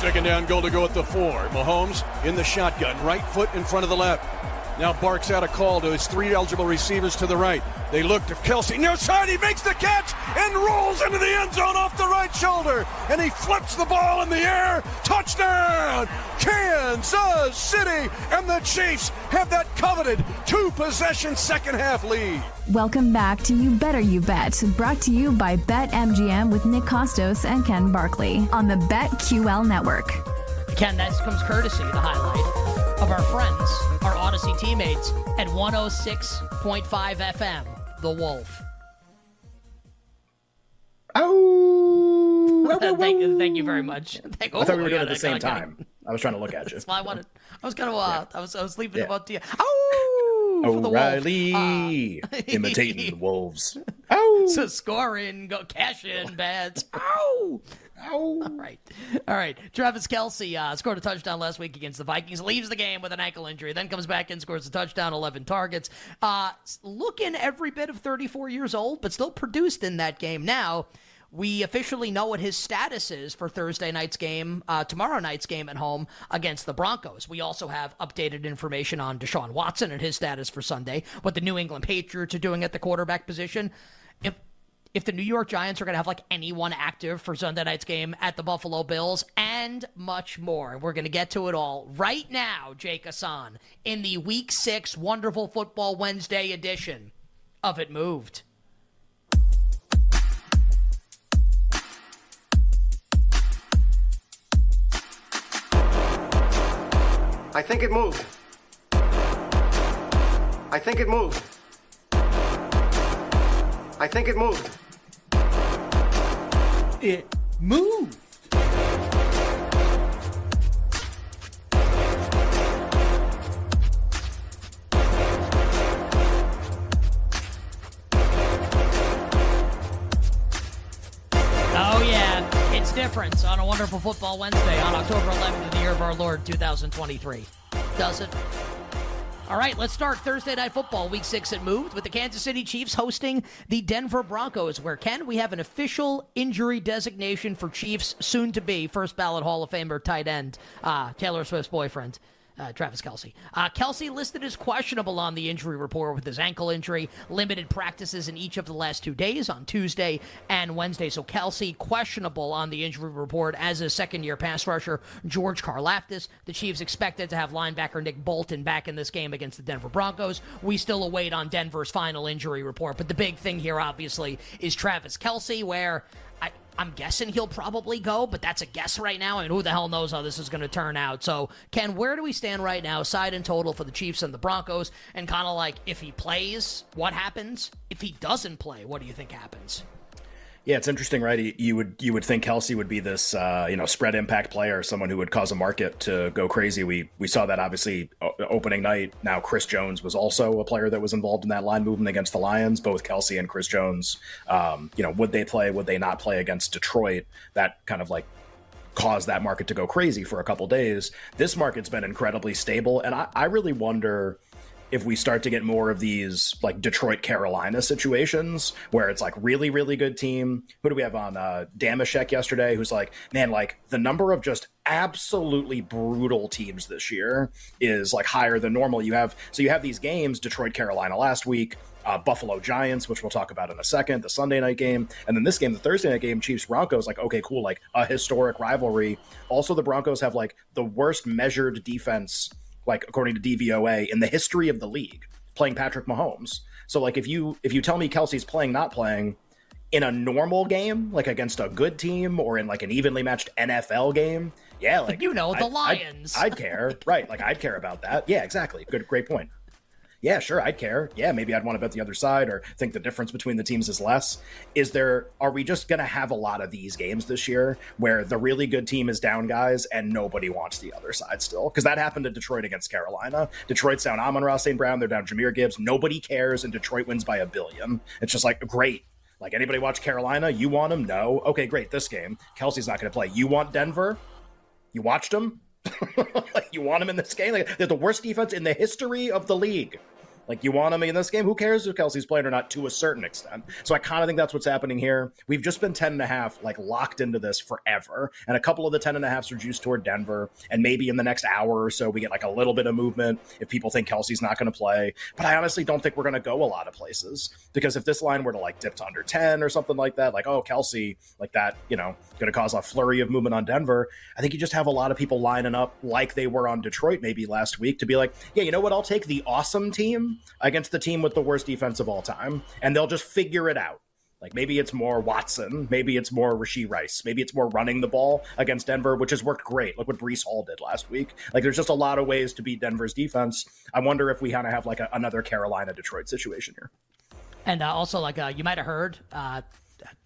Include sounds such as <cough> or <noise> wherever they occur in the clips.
Second down goal to go at the four. Mahomes in the shotgun, right foot in front of the left. Now barks out a call to his three eligible receivers to the right. They look to Kelce Near side, he makes the catch and rolls into the end zone off the right shoulder. And he flips the ball in the air. Touchdown! Kansas City! And the Chiefs have that coveted two possession second half lead. Welcome back to You Better You Bet, brought to you by BetMGM with Nick Kostos and Ken Barkley on the BetQL network. Ken, that comes courtesy, of the highlight of our friends, our Audacy teammates at 106.5 FM, The Wolf. Oh, <laughs> thank, thank you very much. Thank, I thought oh, we were doing it at the same I- I- time. I was trying to look at you. That's why I wanted. I was kind of. Uh, I was. I was leaving Yeah. about the. Oh, for the Wolf. O'Reilly Uh, imitating the <laughs> wolves. Oh, So score in, go cash in bets. Ow! Ow. All right. All right. Travis Kelce uh, scored a touchdown last week against the Vikings, leaves the game with an ankle injury, then comes back and scores a touchdown, 11 targets. Uh, looking every bit of 34 years old, but still produced in that game. Now, we officially know what his status is for Thursday night's game, uh, tomorrow night's game at home against the Broncos. We also have updated information on Deshaun Watson and his status for Sunday, what the New England Patriots are doing at the quarterback position. If the New York Giants are going to have like anyone active for Sunday night's game at the Buffalo Bills, and much more. We're going to get to it all right now, Jake Hassan, in the Week 6 Wonderful Football Wednesday edition of It Moved. I think it moved. I think it moved. I think it moved. It moved. Oh, yeah. It's different on a wonderful football Wednesday on October 11th of the year of our Lord 2023. Does it? All right, let's start Thursday Night Football, Week 6 at Moved, with the Kansas City Chiefs hosting the Denver Broncos, where, Ken, we have an official injury designation for Chiefs soon to be first ballot Hall of Famer tight end, uh, Taylor Swift's boyfriend. Uh, Travis Kelce. Uh, Kelce listed as questionable on the injury report with his ankle injury, limited practices in each of the last two days on Tuesday and Wednesday. So Kelce questionable on the injury report as a second year pass rusher, George Karlaftis. The Chiefs expected to have linebacker Nick Bolton back in this game against the Denver Broncos. We still await on Denver's final injury report. But the big thing here, obviously, is Travis Kelce, where I'm guessing he'll probably go, but that's a guess right now. I mean, who the hell knows how this is going to turn out? So, Ken, where do we stand right now, side and total for the Chiefs and the Broncos? And kind of like, if he plays, what happens? If he doesn't play, what do you think happens? Yeah, it's interesting, right? You would you would think Kelce would be this uh, you know spread impact player, someone who would cause a market to go crazy. We we saw that obviously opening night. Now Chris Jones was also a player that was involved in that line movement against the Lions. Both Kelce and Chris Jones, um, you know, would they play? Would they not play against Detroit? That kind of like caused that market to go crazy for a couple days. This market's been incredibly stable, and I, I really wonder if we start to get more of these like Detroit Carolina situations where it's like really really good team. Who do we have on uh, Damashek yesterday? Who's like, man, like the number of just absolutely brutal teams this year is like higher than normal. You have so you have these games Detroit Carolina last week. uh, Buffalo Giants, which we'll talk about in a second, the Sunday night game, and then this game, the Thursday night game, Chiefs Broncos. Like, okay, cool, like a historic rivalry. Also, the Broncos have like the worst measured defense, like according to DVOA, in the history of the league, playing Patrick Mahomes. So, like, if you if you tell me Kelce's playing, not playing in a normal game, like against a good team, or in like an evenly matched NFL game, yeah, like you know, the Lions. I'd, I'd care, right? Like I'd care about that. Yeah, exactly. Good, great point. Yeah, sure, I'd care. Yeah, maybe I'd want to bet the other side or think the difference between the teams is less. Is there? Are we just going to have a lot of these games this year where the really good team is down guys and nobody wants the other side still? Because that happened to Detroit against Carolina. Detroit's down Amon-Ra St. Brown. They're down Jahmyr Gibbs. Nobody cares, and Detroit wins by a billion. It's just like great. Like anybody watch Carolina? You want them? No. Okay, great. This game, Kelce's not going to play. You want Denver? You watched them? Like <laughs> you want them in this game? Like, they're the worst defense in the history of the league. Like you want him in this game? Who cares if Kelce's playing or not to a certain extent? So I kind of think that's what's happening here. We've just been 10 and a half, like locked into this forever. And a couple of the 10 and a halfs are juiced toward Denver. And maybe in the next hour or so, we get like a little bit of movement if people think Kelce's not going to play. But I honestly don't think we're going to go a lot of places because if this line were to like dip to under 10 or something like that, like, oh, Kelce, like that, you know, going to cause a flurry of movement on Denver, I think you just have a lot of people lining up like they were on Detroit maybe last week to be like, yeah, you know what? I'll take the awesome team against the team with the worst defense of all time, and they'll just figure it out. Like maybe it's more Watson, maybe it's more Rashee Rice, maybe it's more running the ball against Denver, which has worked great. Look what Breece Hall did last week. Like there's just a lot of ways to beat Denver's defense. I wonder if we kind of have like a, another Carolina Detroit situation here. And uh, also, like uh, you might have heard, uh,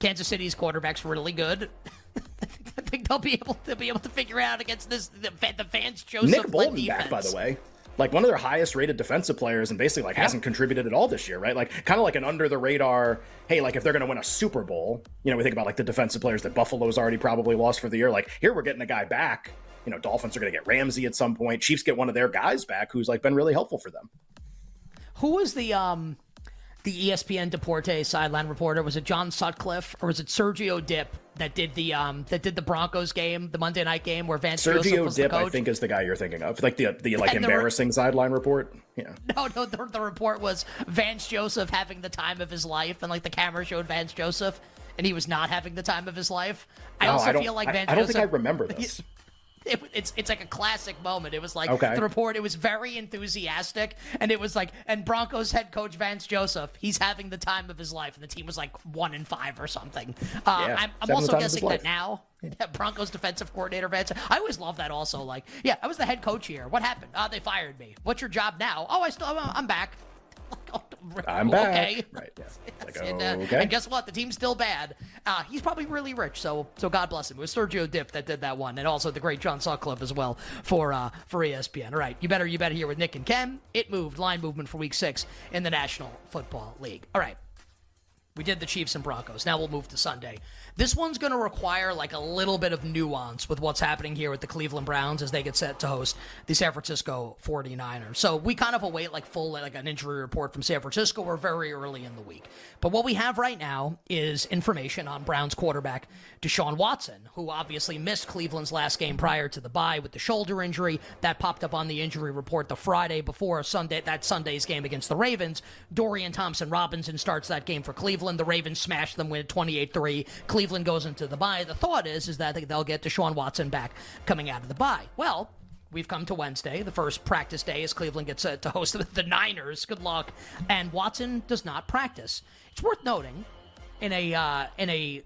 Kansas City's quarterback's really good. <laughs> I think they'll be able to be able to figure out against this the, the Vance Joseph Nick Bolton back, by the way. Like one of their highest rated defensive players, and basically like hasn't contributed at all this year, right? Like kind of like an under the radar. Hey, like if they're going to win a Super Bowl, you know, we think about like the defensive players that Buffalo's already probably lost for the year. Like here, we're getting a guy back. You know, Dolphins are going to get Ramsey at some point. Chiefs get one of their guys back, who's like been really helpful for them. Who was the um the ESPN Deporte sideline reporter? Was it John Sutcliffe or was it Sergio Dipp that did the um that did the Broncos game, the Monday night game where Vance Joseph Sergio was Dip, the coach? I think, is the guy you're thinking of, like the the like And the re- embarrassing sideline report. Yeah, <laughs> No, no, the, the report was Vance Joseph having the time of his life, and like the camera showed Vance Joseph, and he was not having the time of his life. I No, also I feel like I- Vance I don't Joseph. think I remember this. <laughs> It, it's it's like a classic moment. It was like Okay. the report. It was very enthusiastic, and it was like, and Broncos head coach Vance Joseph, he's having the time of his life, and the team was like one in five or something. Uh, Yeah, I'm, I'm also time of his guessing that now. Yeah, Broncos defensive coordinator Vance. I always love that. Also, like, yeah, I was the head coach here. What happened? Uh, they fired me. What's your job now? Oh, I still, I'm, I'm back. <laughs> I'm back. Okay. Right. Yeah. <laughs> Like, And, uh, okay. and guess what? The team's still bad. Uh, he's probably really rich, so so God bless him. It was Sergio Dipp that did that one, and also the great John Sutcliffe as well for uh, for ESPN. All right, you better you better here with Nick and Ken. It moved line movement for Week Six in the National Football League. All right. We did the Chiefs and Broncos. Now we'll move to Sunday. This one's going to require like a little bit of nuance with what's happening here with the Cleveland Browns as they get set to host the San Francisco 49ers. So we kind of await like full like an injury report from San Francisco. We're very early in the week. But what we have right now is information on Browns quarterback Deshaun Watson, who obviously missed Cleveland's last game prior to the bye with the shoulder injury. That popped up on the injury report the Friday before Sunday that Sunday's game against the Ravens. Dorian Thompson Robinson starts that game for Cleveland. The Ravens smash them with 28-3. Cleveland goes into the bye. The thought is is that they'll get Deshaun Watson back coming out of the bye. Well, We've come to Wednesday, the first practice day as Cleveland gets set to host <laughs> the Niners. Good luck. And Watson does not practice. It's worth noting in a uh, in a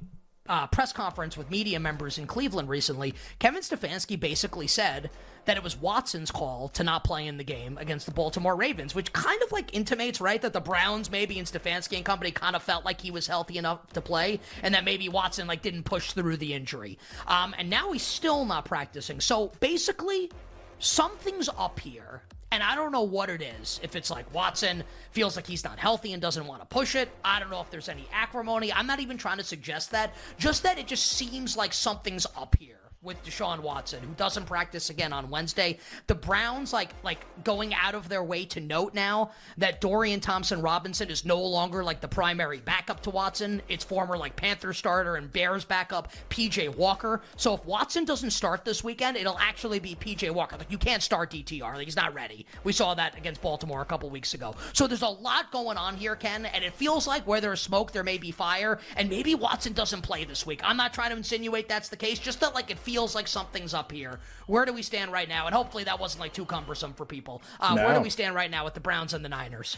uh, press conference with media members in Cleveland recently, Kevin Stefanski basically said that it was Watson's call to not play in the game against the Baltimore Ravens, which kind of like intimates, right, that the Browns maybe and Stefanski and company kind of felt like he was healthy enough to play, and that maybe Watson like didn't push through the injury. Um, and now he's still not practicing. So basically, something's up here. And I don't know what it is. If it's like Watson feels like he's not healthy and doesn't want to push it. I don't know if there's any acrimony. I'm not even trying to suggest that. Just that it just seems like something's up here with Deshaun Watson, who doesn't practice again on Wednesday. The Browns like like going out of their way to note now that Dorian Thompson Robinson is no longer like the primary backup to Watson. It's former like Panther starter and Bears backup PJ Walker. So if Watson doesn't start this weekend, it'll actually be PJ Walker. Like you can't start DTR. Like he's not ready. We saw that against Baltimore a couple weeks ago. So there's a lot going on here, Ken, and it feels like where there's smoke, there may be fire, and maybe Watson doesn't play this week. I'm not trying to insinuate that's the case, just that like it feels like something's up here. Where do we stand right now? And hopefully that wasn't like too cumbersome for people. Uh, No. Where do we stand right now with the Browns and the Niners?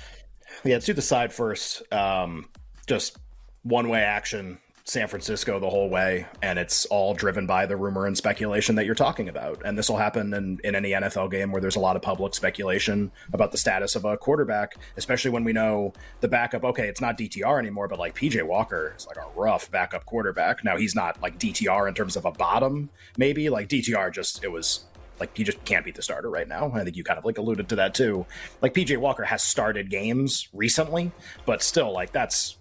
Yeah, let's do the side first. Um, just one way action, San Francisco the whole way, and it's all driven by the rumor and speculation that you're talking about. And this will happen in, in any NFL game where there's a lot of public speculation about the status of a quarterback, especially when we know the backup. Okay, it's not DTR anymore, but like PJ Walker is like a rough backup quarterback. Now he's not like DTR in terms of a bottom, maybe like DTR. Just it was like he just can't beat the starter right now. I think you kind of like alluded to that too. Like PJ Walker has started games recently, but still like that's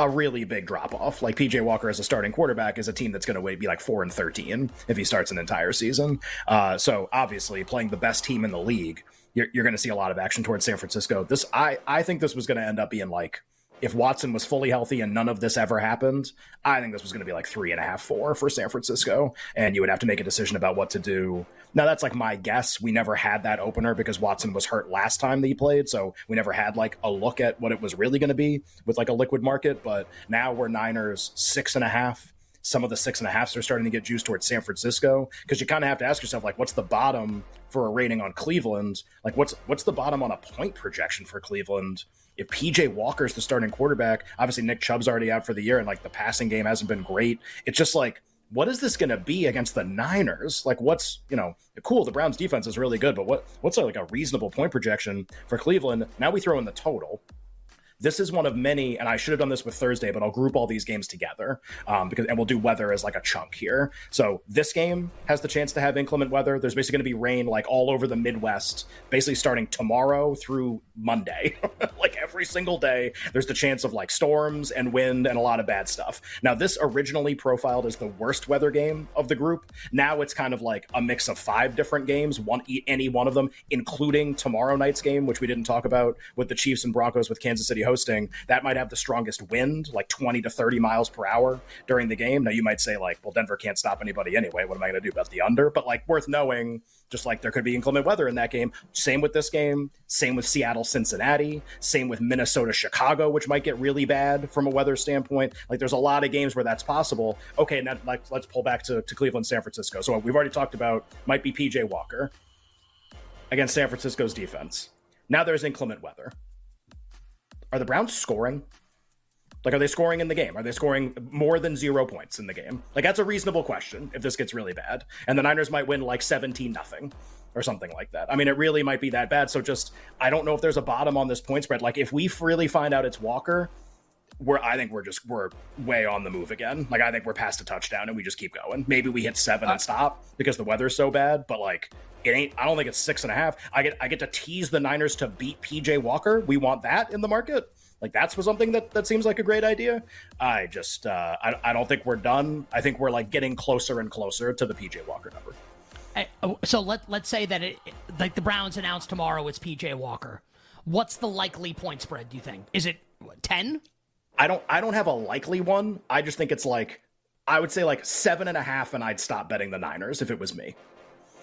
a really big drop off. Like PJ Walker as a starting quarterback is a team that's going to be like four and thirteen if he starts an entire season. Uh, so obviously, playing the best team in the league, you're, you're going to see a lot of action towards San Francisco. This I I think this was going to end up being like if Watson was fully healthy and none of this ever happened, I think this was going to be like three and a half, four for San Francisco, and you would have to make a decision about what to do. Now that's like my guess. We never had that opener because Watson was hurt last time that he played, so we never had like a look at what it was really going to be with like a liquid market. But now we're Niners six and a half. Some of the six and a halfs are starting to get juiced towards San Francisco because you kind of have to ask yourself like, what's the bottom for a rating on Cleveland? Like, what's what's the bottom on a point projection for Cleveland? If PJ Walker's the starting quarterback, obviously Nick Chubb's already out for the year and like the passing game hasn't been great. It's just like, what is this going to be against the Niners? Like, what's, you know, cool, the Browns defense is really good, but what what's like a reasonable point projection for Cleveland? Now we throw in the total. This is one of many, and I should have done this with Thursday, but I'll group all these games together um, because, and we'll do weather as like a chunk here. So this game has the chance to have inclement weather. There's basically going to be rain like all over the Midwest, basically starting tomorrow through Monday, <laughs> like every single day. There's the chance of like storms and wind and a lot of bad stuff. Now, this originally profiled as the worst weather game of the group. Now it's kind of like a mix of five different games, one any one of them, including tomorrow night's game, which we didn't talk about with the Chiefs and Broncos with Kansas City hosting. That might have the strongest wind, like 20 to 30 miles per hour during the game. Now, you might say, like, well, Denver can't stop anybody anyway. What am I going to do about the under? But, like, worth knowing, just like there could be inclement weather in that game. Same with this game. Same with Seattle, Cincinnati. Same with Minnesota, Chicago, which might get really bad from a weather standpoint. Like, there's a lot of games where that's possible. Okay, now like, let's pull back to, to Cleveland, San Francisco. So, we've already talked about might be PJ Walker against San Francisco's defense. Now there's inclement weather. Are the Browns scoring? Like, are they scoring in the game? Are they scoring more than zero points in the game? Like, that's a reasonable question if this gets really bad. And the Niners might win like 17 nothing or something like that. I mean, it really might be that bad. So just, I don't know if there's a bottom on this point spread. Like, if we really find out it's Walker, we're, I think we're just, we're way on the move again. Like, I think we're past a touchdown and we just keep going. Maybe we hit seven and uh, stop because the weather's so bad, but like, it ain't, I don't think it's six and a half. I get, I get to tease the Niners to beat PJ Walker. We want that in the market. Like that's was something that that seems like a great idea. I just uh, I, I don't think we're done. I think we're like getting closer and closer to the PJ Walker number. Oh, So let let's say that it like the Browns announce tomorrow it's PJ Walker. What's the likely point spread? Do you think is it ten? I don't I don't have a likely one. I just think it's like I would say like seven and a half, and I'd stop betting the Niners if it was me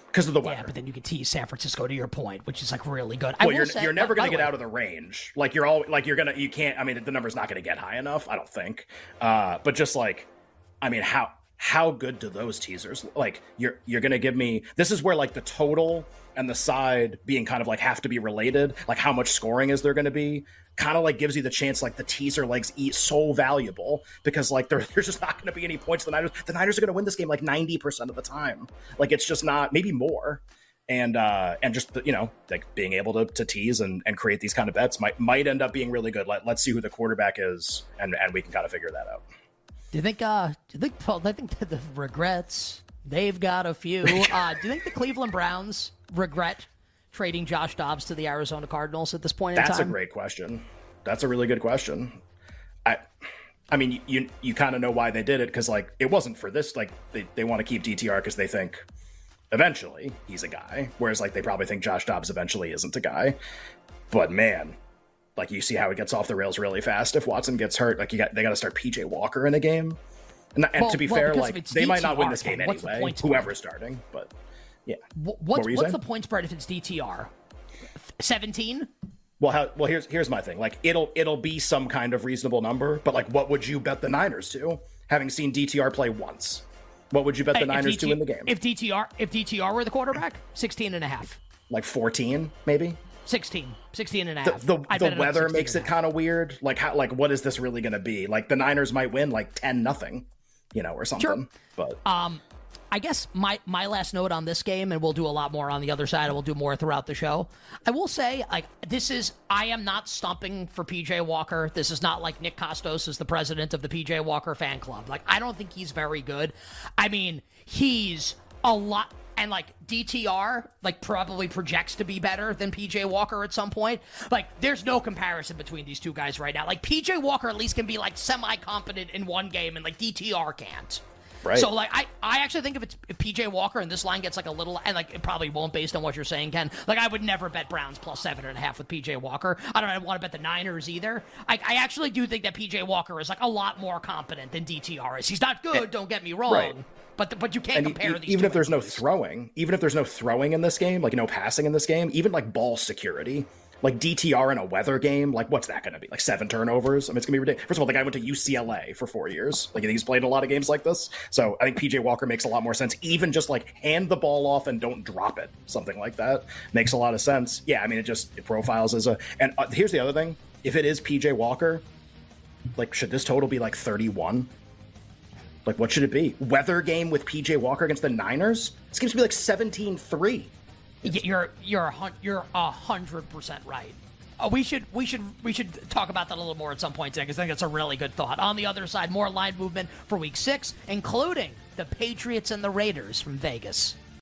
because of the weather. Yeah, but then you can tease San Francisco to your point, which is like really good. Well, you're, say, you're never going to get way- out of the range. Like you're all like you're gonna you can't. I mean, the number's not going to get high enough. I don't think. Uh, but just like, I mean, how how good do those teasers like? You're you're going to give me. This is where like the total and the side being kind of like have to be related. Like how much scoring is there going to be? Kind of like gives you the chance. Like the teaser legs eat so valuable because like there, <laughs> there's just not going to be any points. The Niners the Niners are going to win this game like ninety percent of the time. Like it's just not maybe more and uh and just you know like being able to, to tease and, and create these kind of bets might might end up being really good Let, let's see who the quarterback is and and we can kind of figure that out Do you think? Uh, do you think? I think the regrets they've got a few. <laughs> Uh, do you think the Cleveland Browns regret trading Josh Dobbs to the Arizona Cardinals at this point in that's a great question that's a really good question i I mean, you you kind of know why they did it because like it wasn't for this. Like they, they want to keep DTR because they think eventually he's a guy, whereas like they probably think Josh Dobbs eventually isn't a guy. But man, like you see how it gets off the rails really fast if Watson gets hurt. Like you got they got to start PJ Walker in a game. And, and Well- to be well, fair, like they might not win this game anyway. Whoever's starting, but yeah. Wh- What What's, saying? the point spread if it's DTR? 17? Well, how, well, here's here's my thing. Like, it'll it'll be some kind of reasonable number, but like, what would you bet the Niners to? Having seen DTR play once, what would you bet the If Niners DT to in the game? If DTR if DTR were the quarterback, 16 and a half. like 14, maybe. 16. 16 and a The half. the, the it weather makes it kind of weird. Like, how like what is this really going to be? Like, the Niners might win like 10 nothing, you know, or something. But Um, I guess my my last note on this game, and we'll do a lot more on the other side, and we'll do more throughout the show. I will say, like, this is I am not stumping for PJ Walker. This is not like Nick Kostos is the president of the PJ Walker fan club. Like, I don't think he's very good. I mean, he's a lot. And like DTR, like probably projects to be better than PJ Walker at some point. Like, there's no comparison between these two guys right now. Like PJ Walker at least can be like semi competent in one game, and like DTR can't. Right. So like I, I actually think if it's if PJ Walker and this line gets like a little and like it probably won't based on what you're saying, Ken. Like I would never bet Browns plus seven and a half with PJ Walker. I don't want to bet the Niners either. I, I actually do think that PJ Walker is like a lot more competent than DTR is. He's not good, don't get me wrong. Right. But but you can't and compare e- these. even if there's no throwing, even if there's no throwing in this game, like no passing in this game, even like ball security, like DTR in a weather game, like what's that going to be? Like seven turnovers? I mean, it's going to be ridiculous. First of all, the guy went to UCLA for four years. Like he's played a lot of games like this, so I think PJ Walker makes a lot more sense. Even just like hand the ball off and don't drop it, something like that makes a lot of sense. Yeah, I mean, it just it profiles as a. And uh, here's the other thing: if it is PJ Walker, like should this total be like 31? Like, what should it be? Weather game with PJ Walker against the Niners? This game's gonna be like 17 3. Y- You're you're a you're a hundred percent right. Uh, we should we should we should talk about that a little more at some point today because I think it's a really good thought. On the other side, more line movement for Week Six, including the Patriots and the Raiders from Vegas.